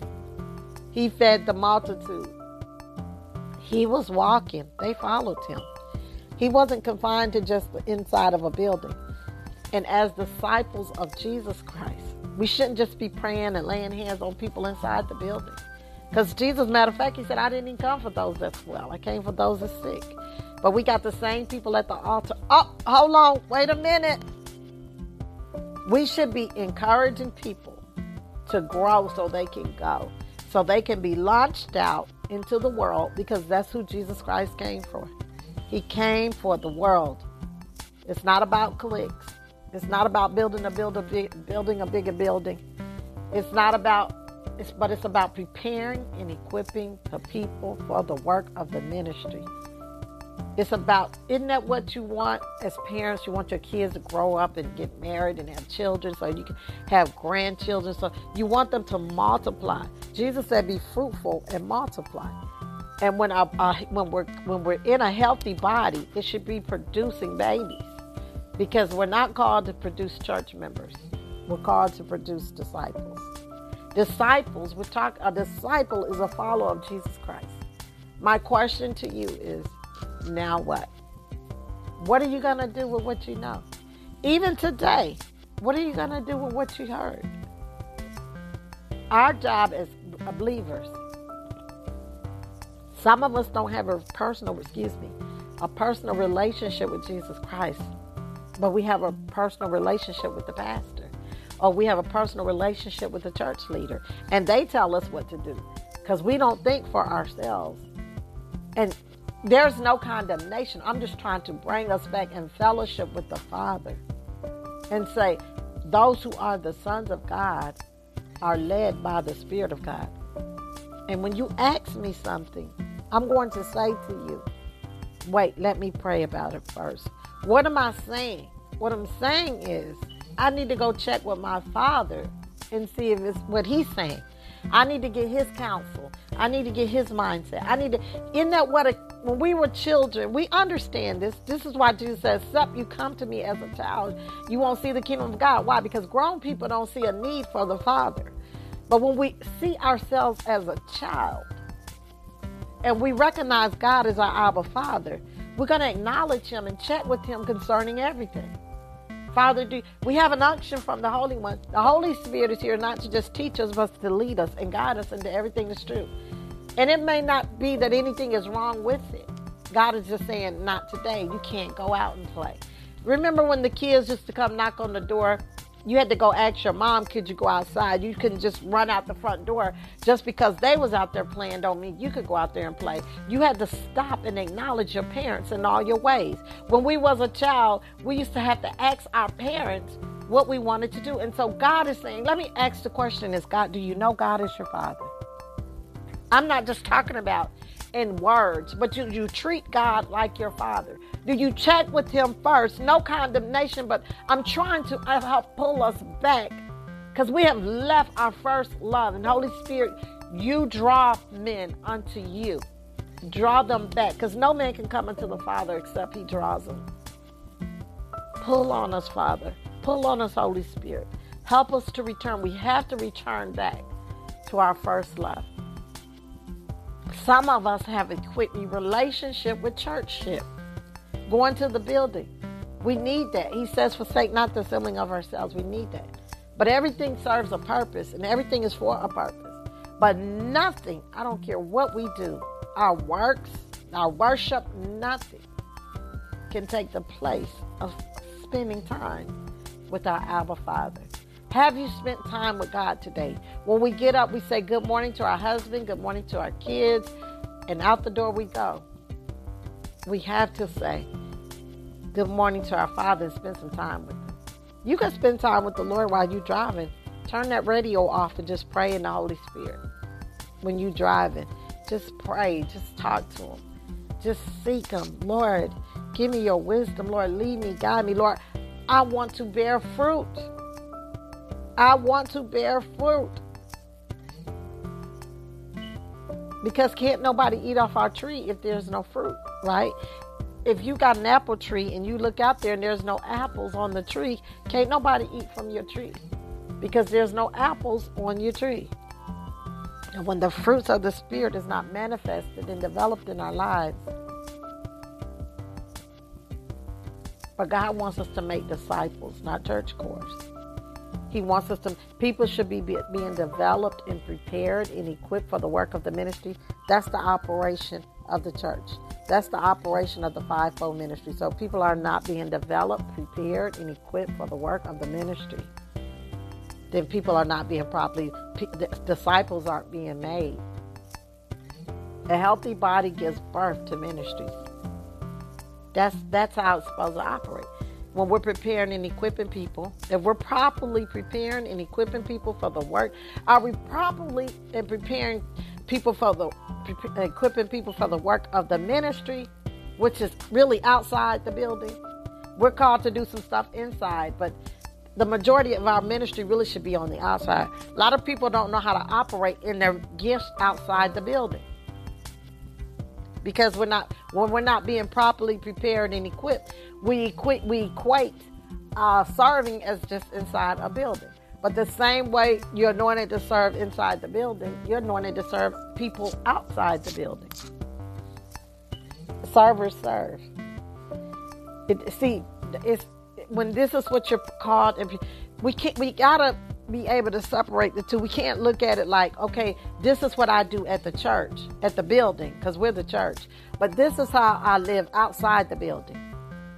He fed the multitude. He was walking, they followed him. He wasn't confined to just the inside of a building. And as disciples of Jesus Christ, we shouldn't just be praying and laying hands on people inside the building. Because Jesus, matter of fact, he said, I didn't even come for those that's well. I came for those that's sick. But we got the same people at the altar. Oh, hold on. Wait a minute. We should be encouraging people to grow so they can go, so they can be launched out into the world because that's who Jesus Christ came for. He came for the world. It's not about clicks. It's not about building a build a big, building a bigger building. It's not about it's but it's about preparing and equipping the people for the work of the ministry. It's about isn't that what you want as parents? You want your kids to grow up and get married and have children so you can have grandchildren. So you want them to multiply. Jesus said, "Be fruitful and multiply." And when uh, when we're when we're in a healthy body, it should be producing babies because we're not called to produce church members. We're called to produce disciples. Disciples, we talk a disciple is a follower of Jesus Christ. My question to you is now what? What are you going to do with what you know? Even today, what are you going to do with what you heard? Our job as believers, some of us don't have a personal, excuse me, a personal relationship with Jesus Christ, but we have a personal relationship with the pastor, or we have a personal relationship with the church leader, and they tell us what to do because we don't think for ourselves. And there's no condemnation. I'm just trying to bring us back in fellowship with the Father and say, those who are the sons of God are led by the Spirit of God. And when you ask me something, I'm going to say to you, wait, let me pray about it first. What am I saying? What I'm saying is, I need to go check with my father and see if it's what he's saying. I need to get his counsel. I need to get his mindset. I need to, in that what a, when we were children, we understand this. This is why Jesus says, Sup, you come to me as a child, you won't see the kingdom of God. Why? Because grown people don't see a need for the Father. But when we see ourselves as a child and we recognize God as our Abba Father, we're going to acknowledge Him and chat with Him concerning everything. Father, do we have an unction from the Holy One? The Holy Spirit is here not to just teach us, but to lead us and guide us into everything that's true. And it may not be that anything is wrong with it. God is just saying, not today. You can't go out and play. Remember when the kids used to come knock on the door you had to go ask your mom, could you go outside? You couldn't just run out the front door just because they was out there playing don't mean you could go out there and play. You had to stop and acknowledge your parents in all your ways. When we was a child, we used to have to ask our parents what we wanted to do. And so God is saying, let me ask the question is God, do you know God is your father? I'm not just talking about in words, but you, you treat God like your father. Do you check with Him first? No condemnation, but I'm trying to help pull us back because we have left our first love. And Holy Spirit, you draw men unto you. Draw them back because no man can come unto the Father except He draws them. Pull on us, Father. Pull on us, Holy Spirit. Help us to return. We have to return back to our first love. Some of us have a quickie relationship with churchship going to the building. We need that. He says, forsake not the assembling of ourselves. We need that. But everything serves a purpose and everything is for a purpose. But nothing, I don't care what we do, our works, our worship, nothing can take the place of spending time with our Abba Father. Have you spent time with God today? When we get up, we say good morning to our husband, good morning to our kids, and out the door we go. We have to say, good morning to our Father and spend some time with Him. You can spend time with the Lord while you're driving. Turn that radio off and just pray in the Holy Spirit. When you're driving, just pray, just talk to Him, just seek Him. Lord, give me your wisdom. Lord, lead me, guide me. Lord, I want to bear fruit. I want to bear fruit. Because can't nobody eat off our tree if there's no fruit, right? If you got an apple tree and you look out there and there's no apples on the tree, can't nobody eat from your tree because there's no apples on your tree. And when the fruits of the Spirit is not manifested and developed in our lives, but God wants us to make disciples, not church cores. He wants us to, people should be being developed and prepared and equipped for the work of the ministry. That's the operation of the church. That's the operation of the fivefold ministry. So people are not being developed, prepared, and equipped for the work of the ministry. Then people are not being properly, disciples aren't being made. A healthy body gives birth to ministries. That's that's how it's supposed to operate. When we're preparing and equipping people, if we're properly preparing and equipping people for the work, are we properly and preparing people for the equipping people for the work of the ministry, which is really outside the building. We're called to do some stuff inside, but the majority of our ministry really should be on the outside. A lot of people don't know how to operate in their gifts outside the building because we're not when we're not being properly prepared and equipped. We equate we equate uh, serving as just inside a building. But the same way you're anointed to serve inside the building, you're anointed to serve people outside the building. Servers serve. It, see, it's when this is what you're called, and we can't. We gotta be able to separate the two. We can't look at it like, okay, this is what I do at the church, at the building, because we're the church. But this is how I live outside the building.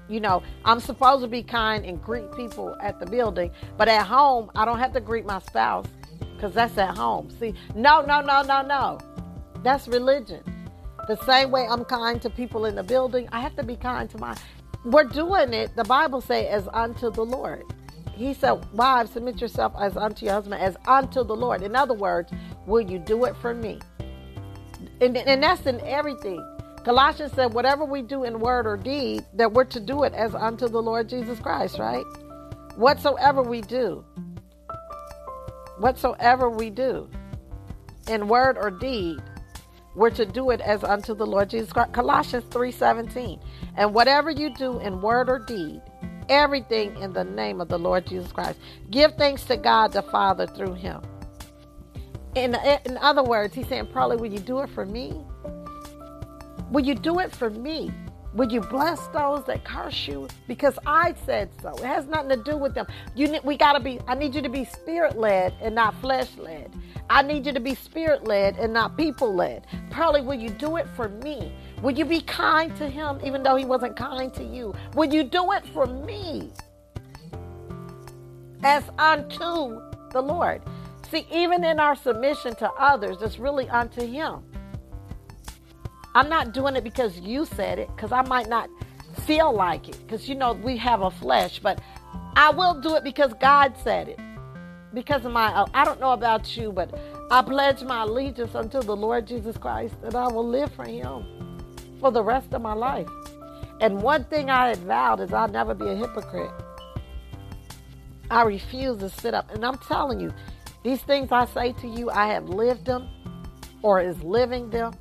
You know, I'm supposed to be kind and greet people at the building, but at home, I don't have to greet my spouse because that's at home. See, no, no, no, no, no. That's religion. The same way I'm kind to people in the building, I have to be kind to my. We're doing it, the Bible say, as unto the Lord. He said, Wives, submit yourself as unto your husband, as unto the Lord. In other words, will you do it for me? And, and that's in everything. Colossians said, whatever we do in word or deed, that we're to do it as unto the Lord Jesus Christ, right? Whatsoever we do, whatsoever we do in word or deed, we're to do it as unto the Lord Jesus Christ. Colossians 3:17. And whatever you do in word or deed, everything in the name of the Lord Jesus Christ. Give thanks to God the Father through him. In, in other words, he's saying, Pearlie, will you do it for me? Will you do it for me? Will you bless those that curse you? Because I said so. It has nothing to do with them. You, we gotta be. I need you to be spirit led and not flesh led. I need you to be spirit led and not people led. Pearlie, will you do it for me? Will you be kind to him even though he wasn't kind to you? Will you do it for me? As unto the Lord. See, even in our submission to others, it's really unto him. I'm not doing it because you said it, because I might not feel like it, because you know we have a flesh, but I will do it because God said it. Because of my, uh, I don't know about you, but I pledge my allegiance unto the Lord Jesus Christ that I will live for Him for the rest of my life. And one thing I had vowed is I'll never be a hypocrite. I refuse to sit up. And I'm telling you, these things I say to you, I have lived them or is living them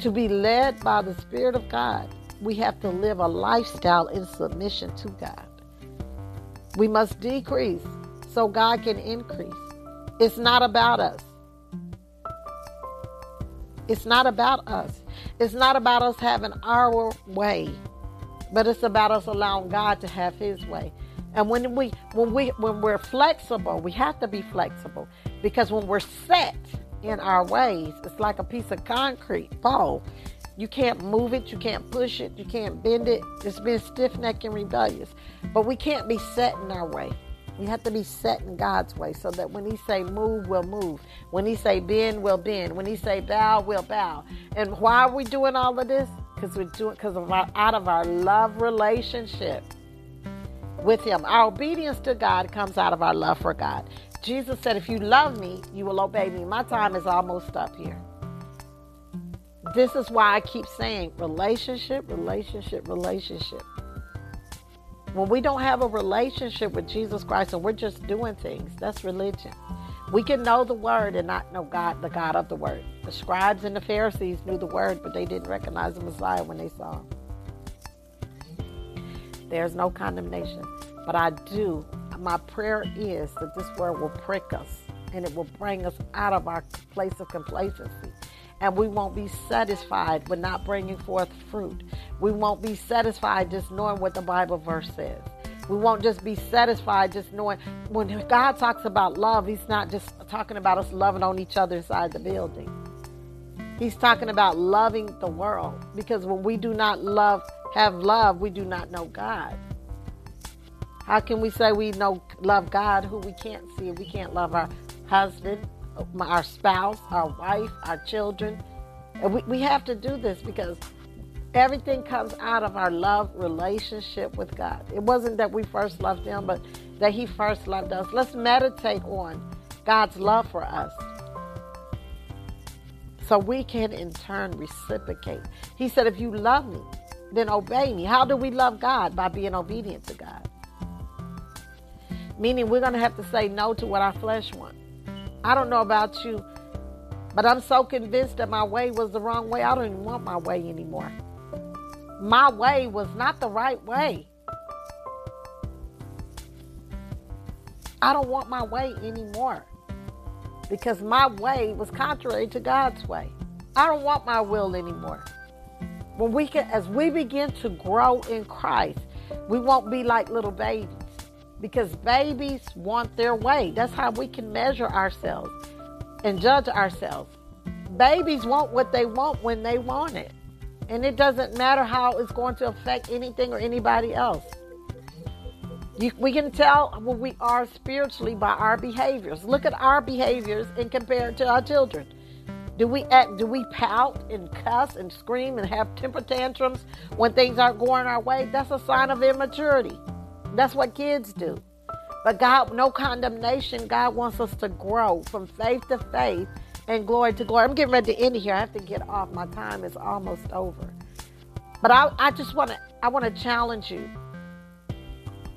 to be led by the Spirit of God, we have to live a lifestyle in submission to God. We must decrease so God can increase. It's not about us. It's not about us. It's not about us having our way, but it's about us allowing God to have his way. And when we when we when we're flexible, we have to be flexible because when we're set, in our ways. It's like a piece of concrete pole. You can't move it, you can't push it, you can't bend it. It's been stiff necked and rebellious. But we can't be set in our way. We have to be set in God's way so that when He say move, we'll move. When He say bend, we'll bend. When He say bow, we'll bow. And why are we doing all of this? Because we're doing because of our out of our love relationship with Him. Our obedience to God comes out of our love for God. Jesus said, If you love me, you will obey me. My time is almost up here. This is why I keep saying relationship, relationship, relationship. When we don't have a relationship with Jesus Christ and we're just doing things, that's religion. We can know the word and not know God, the God of the word. The scribes and the Pharisees knew the word, but they didn't recognize the Messiah when they saw him. There's no condemnation. But I do my prayer is that this word will prick us and it will bring us out of our place of complacency. And we won't be satisfied with not bringing forth fruit. We won't be satisfied just knowing what the Bible verse says. We won't just be satisfied just knowing when God talks about love, He's not just talking about us loving on each other inside the building. He's talking about loving the world because when we do not love, have love, we do not know God. How can we say we know love God who we can't see? We can't love our husband, our spouse, our wife, our children. And we, we have to do this because everything comes out of our love relationship with God. It wasn't that we first loved Him, but that He first loved us. Let's meditate on God's love for us so we can in turn reciprocate. He said, If you love me, then obey me. How do we love God? By being obedient to God meaning we're going to have to say no to what our flesh wants. I don't know about you, but I'm so convinced that my way was the wrong way. I don't even want my way anymore. My way was not the right way. I don't want my way anymore because my way was contrary to God's way. I don't want my will anymore. When we can, as we begin to grow in Christ, we won't be like little babies because babies want their way. That's how we can measure ourselves and judge ourselves. Babies want what they want when they want it. And it doesn't matter how it's going to affect anything or anybody else. You, we can tell what we are spiritually by our behaviors. Look at our behaviors and compare it to our children. Do we act? Do we pout and cuss and scream and have temper tantrums when things aren't going our way? That's a sign of immaturity. That's what kids do. But God, no condemnation. God wants us to grow from faith to faith and glory to glory. I'm getting ready to end here. I have to get off. My time is almost over. But I, I just want to, I want to challenge you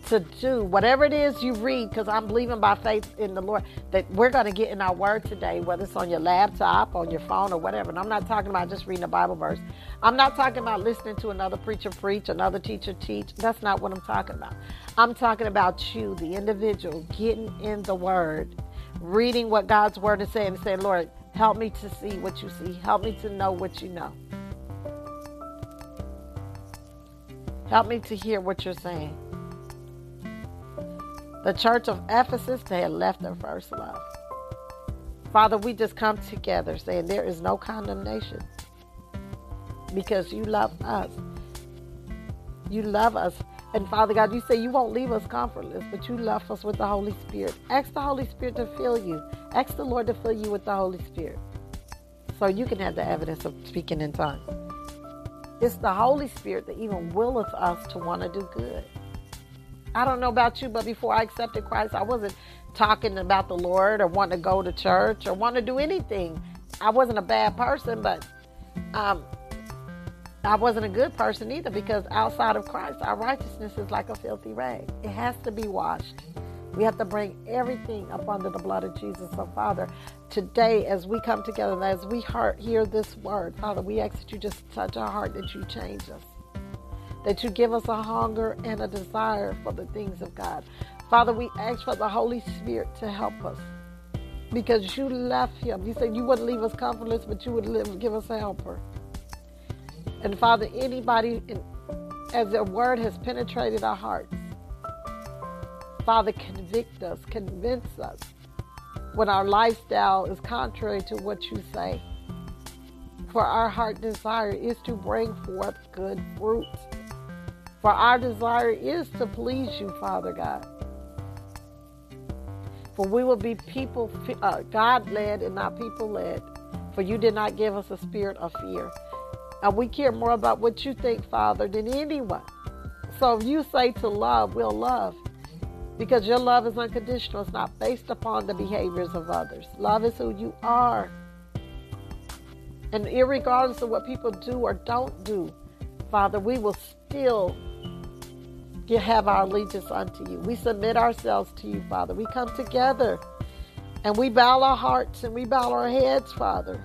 to do whatever it is you read, because I'm believing by faith in the Lord that we're going to get in our word today, whether it's on your laptop, on your phone, or whatever. And I'm not talking about just reading a Bible verse. I'm not talking about listening to another preacher preach, another teacher teach. That's not what I'm talking about. I'm talking about you, the individual, getting in the word, reading what God's word is saying, and saying, Lord, help me to see what you see, help me to know what you know. Help me to hear what you're saying. The church of Ephesus, they had left their first love. Father, we just come together saying there is no condemnation because you love us. You love us. And Father God, you say you won't leave us comfortless, but you love us with the Holy Spirit. Ask the Holy Spirit to fill you. Ask the Lord to fill you with the Holy Spirit so you can have the evidence of speaking in tongues. It's the Holy Spirit that even willeth us to want to do good. I don't know about you, but before I accepted Christ, I wasn't talking about the Lord or wanting to go to church or want to do anything. I wasn't a bad person, but um, I wasn't a good person either because outside of Christ, our righteousness is like a filthy rag. It has to be washed. We have to bring everything up under the blood of Jesus. So, Father, today as we come together and as we hear this word, Father, we ask that you just touch our heart, that you change us that you give us a hunger and a desire for the things of God. Father, we ask for the Holy Spirit to help us because you left him. You said you wouldn't leave us comfortless, but you would live, give us a helper. And Father, anybody, in, as the word has penetrated our hearts, Father, convict us, convince us when our lifestyle is contrary to what you say. For our heart desire is to bring forth good fruit. For our desire is to please you, Father God. For we will be people, uh, God led and not people led. For you did not give us a spirit of fear. And we care more about what you think, Father, than anyone. So if you say to love, we'll love. Because your love is unconditional. It's not based upon the behaviors of others. Love is who you are. And regardless of what people do or don't do, Father, we will still have our allegiance unto you. We submit ourselves to you, Father. We come together and we bow our hearts and we bow our heads, Father.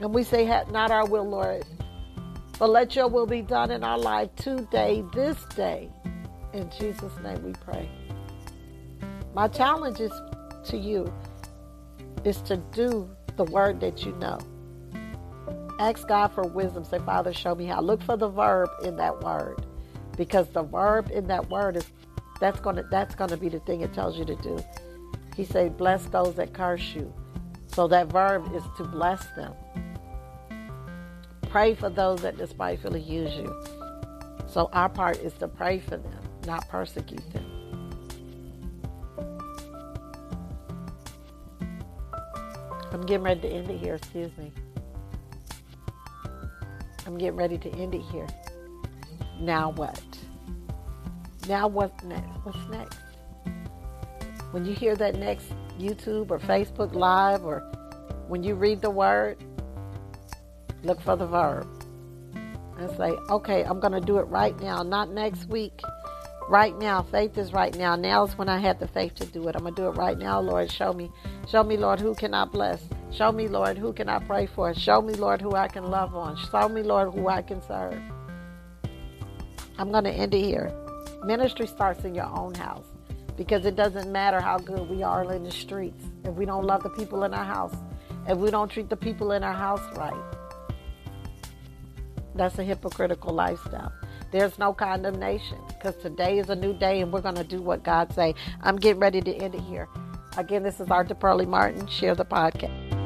And we say, Not our will, Lord, but let your will be done in our life today, this day. In Jesus' name we pray. My challenge is to you is to do the word that you know. Ask God for wisdom. Say, Father, show me how. Look for the verb in that word because the verb in that word is that's gonna that's gonna be the thing it tells you to do. He said, "Bless those that curse you." So that verb is to bless them. Pray for those that despitefully use you. So our part is to pray for them, not persecute them. I'm getting ready to end it here. Excuse me. I'm getting ready to end it here. Now what? Now what's next? What's next? When you hear that next YouTube or Facebook Live or when you read the word, look for the verb and say, okay, I'm going to do it right now, not next week. Right now, faith is right now. Now is when I had the faith to do it. I'm going to do it right now, Lord. Show me. Show me, Lord, who can I bless? Show me, Lord, who can I pray for? Show me, Lord, who I can love on. Show me, Lord, who I can serve. I'm going to end it here. Ministry starts in your own house because it doesn't matter how good we are in the streets if we don't love the people in our house, if we don't treat the people in our house right. That's a hypocritical lifestyle. There's no condemnation because today is a new day and we're going to do what God say. I'm getting ready to end it here. Again, this is Arthur Pearlie Martin. Share the podcast.